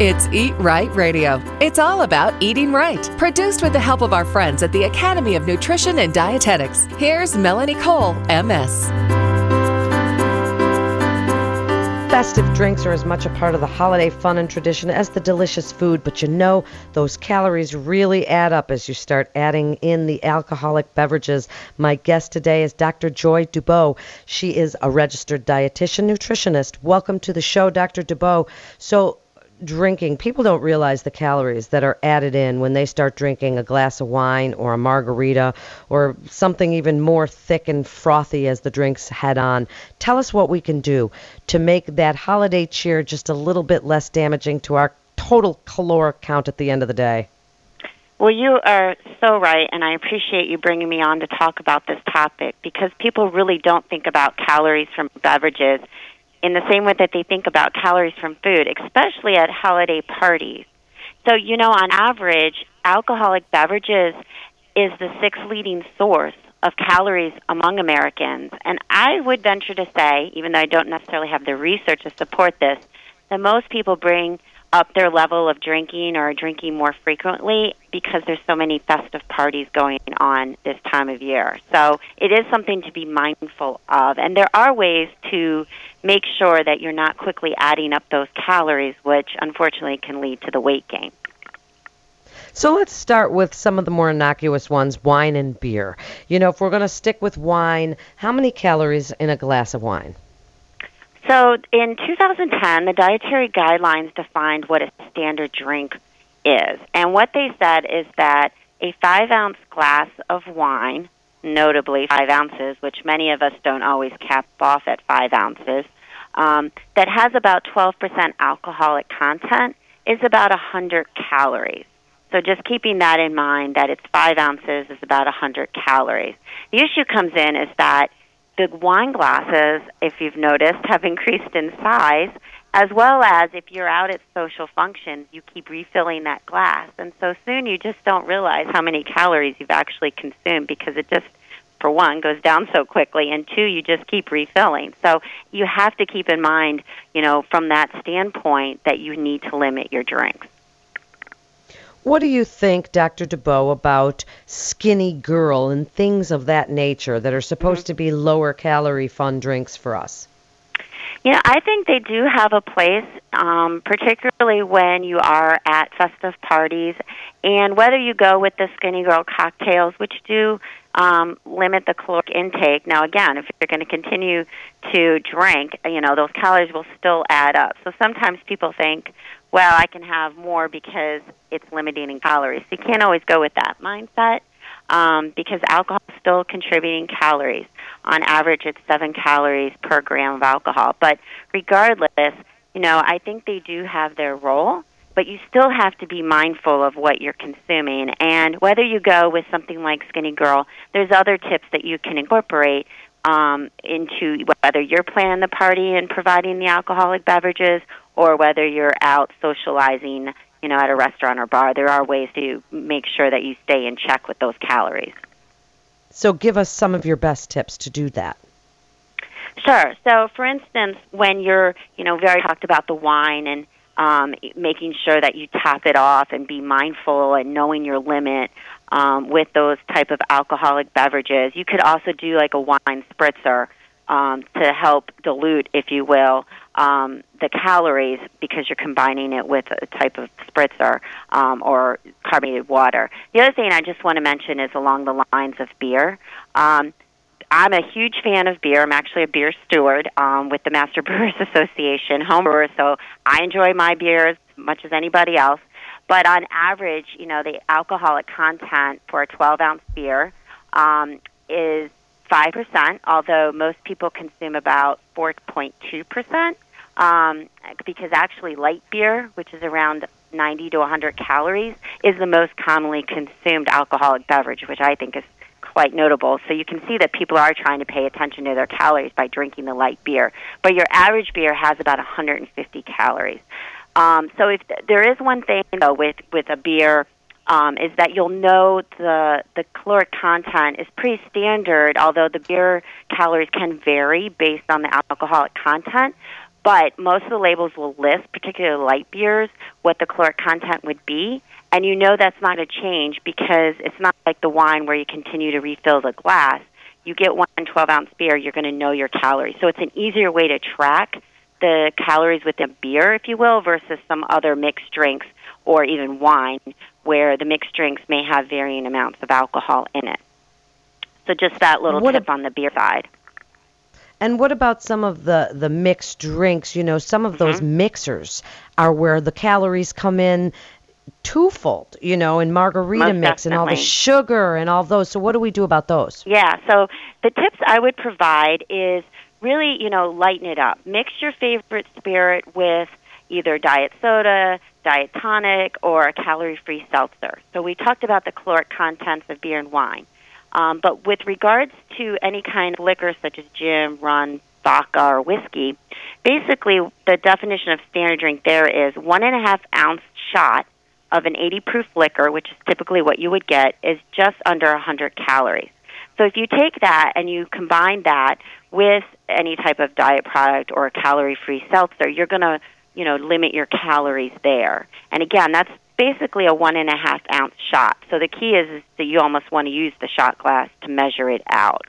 It's Eat Right Radio. It's all about eating right. Produced with the help of our friends at the Academy of Nutrition and Dietetics. Here's Melanie Cole, MS. Festive drinks are as much a part of the holiday fun and tradition as the delicious food, but you know those calories really add up as you start adding in the alcoholic beverages. My guest today is Dr. Joy Dubost. She is a registered dietitian nutritionist. Welcome to the show, Dr. Dubost. So, drinking, people don't realize the calories that are added in when they start drinking a glass of wine or a margarita or something even more thick and frothy as the drinks head on. Tell us what we can do to make that holiday cheer just a little bit less damaging to our total caloric count at the end of the day. Well, you are so right, and I appreciate you bringing me on to talk about this topic because people really don't think about calories from beverages in the same way that they think about calories from food, especially at holiday parties. So, you know, on average, alcoholic beverages is the sixth leading source of calories among Americans. And I would venture to say, even though I don't necessarily have the research to support this, that most people bring up their level of drinking or drinking more frequently because there's so many festive parties going on this time of year. So it is something to be mindful of. And there are ways to make sure that you're not quickly adding up those calories, which unfortunately can lead to the weight gain. So let's start with some of the more innocuous ones wine and beer. You know, if we're going to stick with wine, how many calories in a glass of wine? So in 2010, the dietary guidelines defined what a standard drink is. And what they said is that a five ounce glass of wine, notably five ounces, which many of us don't always cap off at five ounces, um, that has about 12% alcoholic content, is about 100 calories. So just keeping that in mind, that it's five ounces is about 100 calories. The issue comes in is that the wine glasses, if you've noticed, have increased in size, as well as if you're out at social functions, you keep refilling that glass. And so soon you just don't realize how many calories you've actually consumed because it just, for one, goes down so quickly, and two, you just keep refilling. So you have to keep in mind, you know, from that standpoint, that you need to limit your drinks. What do you think, Dr. Dubost, about skinny girl and things of that nature that are supposed mm-hmm. to be lower calorie fun drinks for us? Yeah, I think they do have a place, um, particularly when you are at festive parties, and whether you go with the skinny girl cocktails, which do um, limit the caloric intake. Now, again, if you're going to continue to drink, you know those calories will still add up. So sometimes people think, well, I can have more because it's limiting in calories. So you can't always go with that mindset um, because alcohol is still contributing calories. On average, it's seven calories per gram of alcohol. But regardless, you know, I think they do have their role, but you still have to be mindful of what you're consuming. And whether you go with something like Skinny Girl, there's other tips that you can incorporate um, into whether you're planning the party and providing the alcoholic beverages or whether you're out socializing, you know, at a restaurant or bar, there are ways to make sure that you stay in check with those calories. So give us some of your best tips to do that. Sure. So, for instance, when you're, you know, very talked about the wine and um, making sure that you top it off and be mindful and knowing your limit um, with those type of alcoholic beverages. You could also do like a wine spritzer um, to help dilute, if you will, um, the calories because you're combining it with a type of spritzer um, or carbonated water. The other thing I just want to mention is along the lines of beer. Um, I'm a huge fan of beer. I'm actually a beer steward um, with the Master Brewers Association, home brewer, so I enjoy my beers as much as anybody else. But on average, you know, the alcoholic content for a 12 ounce beer um, is 5%, although most people consume about 4.2%, um, because actually light beer, which is around 90 to 100 calories, is the most commonly consumed alcoholic beverage, which I think is quite notable. So you can see that people are trying to pay attention to their calories by drinking the light beer. But your average beer has about 150 calories. Um, so if there is one thing though with with a beer um, is that you'll know the the caloric content is pretty standard, although the beer calories can vary based on the alcoholic content. But most of the labels will list, particularly light beers, what the caloric content would be. And you know that's not going to change because it's not like the wine where you continue to refill the glass. You get one 12 ounce beer, you're going to know your calories. So it's an easier way to track the calories within beer, if you will, versus some other mixed drinks or even wine where the mixed drinks may have varying amounts of alcohol in it. So just that little What tip a- on the beer side. And what about some of the the mixed drinks? You know, some of those Mm-hmm. mixers are where the calories come in twofold. You know, in margarita Most mix and all the sugar and all those. So what do we do about those? Yeah, so the tips I would provide is really, you know, lighten it up. Mix your favorite spirit with either diet soda, diet tonic, or a calorie free seltzer. So we talked about the caloric contents of beer and wine. Um, but with regards to any kind of liquor such as gin, rum, vodka, or whiskey, basically the definition of standard drink there is one and a half ounce shot of an 80 proof liquor, which is typically what you would get, is just under 100 calories. So if you take that and you combine that with any type of diet product or a calorie-free seltzer, you're going to, you know, limit your calories there. And again, that's basically a one and a half ounce shot. So the key is, is that you almost want to use the shot glass to measure it out.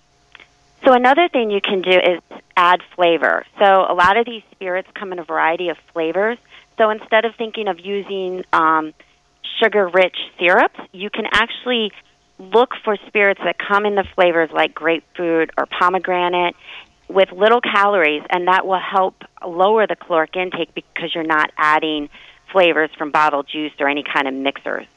So another thing you can do is add flavor. So a lot of these spirits come in a variety of flavors. So instead of thinking of using um, sugar-rich syrups, you can actually look for spirits that come in the flavors like grapefruit or pomegranate with little calories, and that will help lower the caloric intake because you're not adding flavors from bottled juice or any kind of mixers.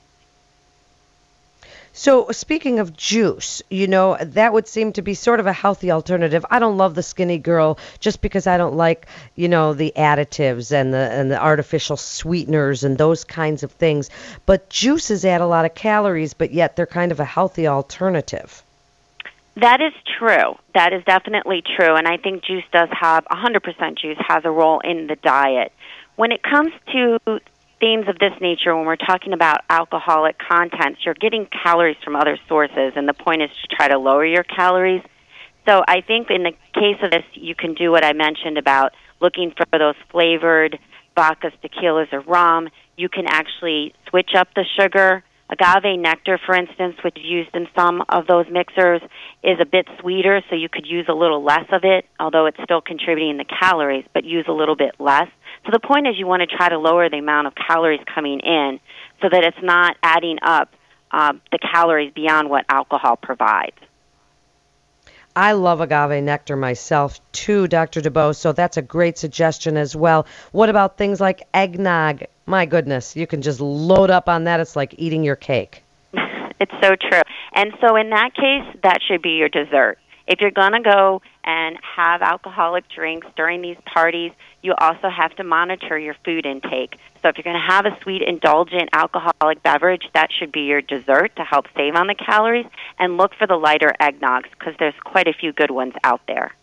So speaking of juice, you know, that would seem to be sort of a healthy alternative. I don't love the skinny girl just because I don't like, you know, the additives and the and the artificial sweeteners and those kinds of things. But juices add a lot of calories, but yet they're kind of a healthy alternative. That is true. That is definitely true. And I think juice does have, 100% juice has a role in the diet. When it comes to themes of this nature, when we're talking about alcoholic contents, you're getting calories from other sources, and the point is to try to lower your calories. So I think in the case of this, you can do what I mentioned about looking for those flavored vodkas, tequilas, or rum. You can actually switch up the sugar. Agave nectar, for instance, which is used in some of those mixers, is a bit sweeter, so you could use a little less of it, although it's still contributing the calories, but use a little bit less. So the point is you want to try to lower the amount of calories coming in so that it's not adding up uh, the calories beyond what alcohol provides. I love agave nectar myself too, Dr. Dubost, so that's a great suggestion as well. What about things like eggnog? My goodness, you can just load up on that. It's like eating your cake. It's so true. And so in that case, that should be your dessert. If you're going to go and have alcoholic drinks during these parties, you also have to monitor your food intake. So if you're going to have a sweet, indulgent alcoholic beverage, that should be your dessert to help save on the calories. And look for the lighter eggnogs because there's quite a few good ones out there.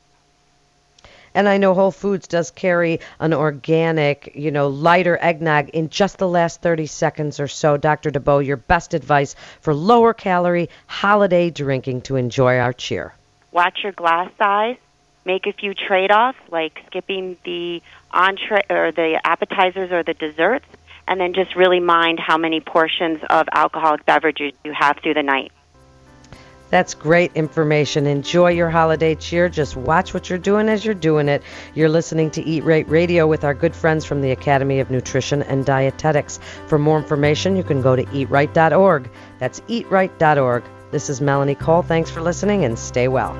And I know Whole Foods does carry an organic, you know, lighter eggnog in just the last 30 seconds or so. Dr. Dubost, your best advice for lower calorie holiday drinking to enjoy our cheer. Watch your glass size, make a few trade-offs like skipping the entree or the appetizers or the desserts, and then just really mind how many portions of alcoholic beverages you have through the night. That's great information. Enjoy your holiday cheer. Just watch what you're doing as you're doing it. You're listening to Eat Right Radio with our good friends from the Academy of Nutrition and Dietetics. For more information, you can go to eatright.org. That's eatright.org. This is Melanie Cole. Thanks for listening and stay well.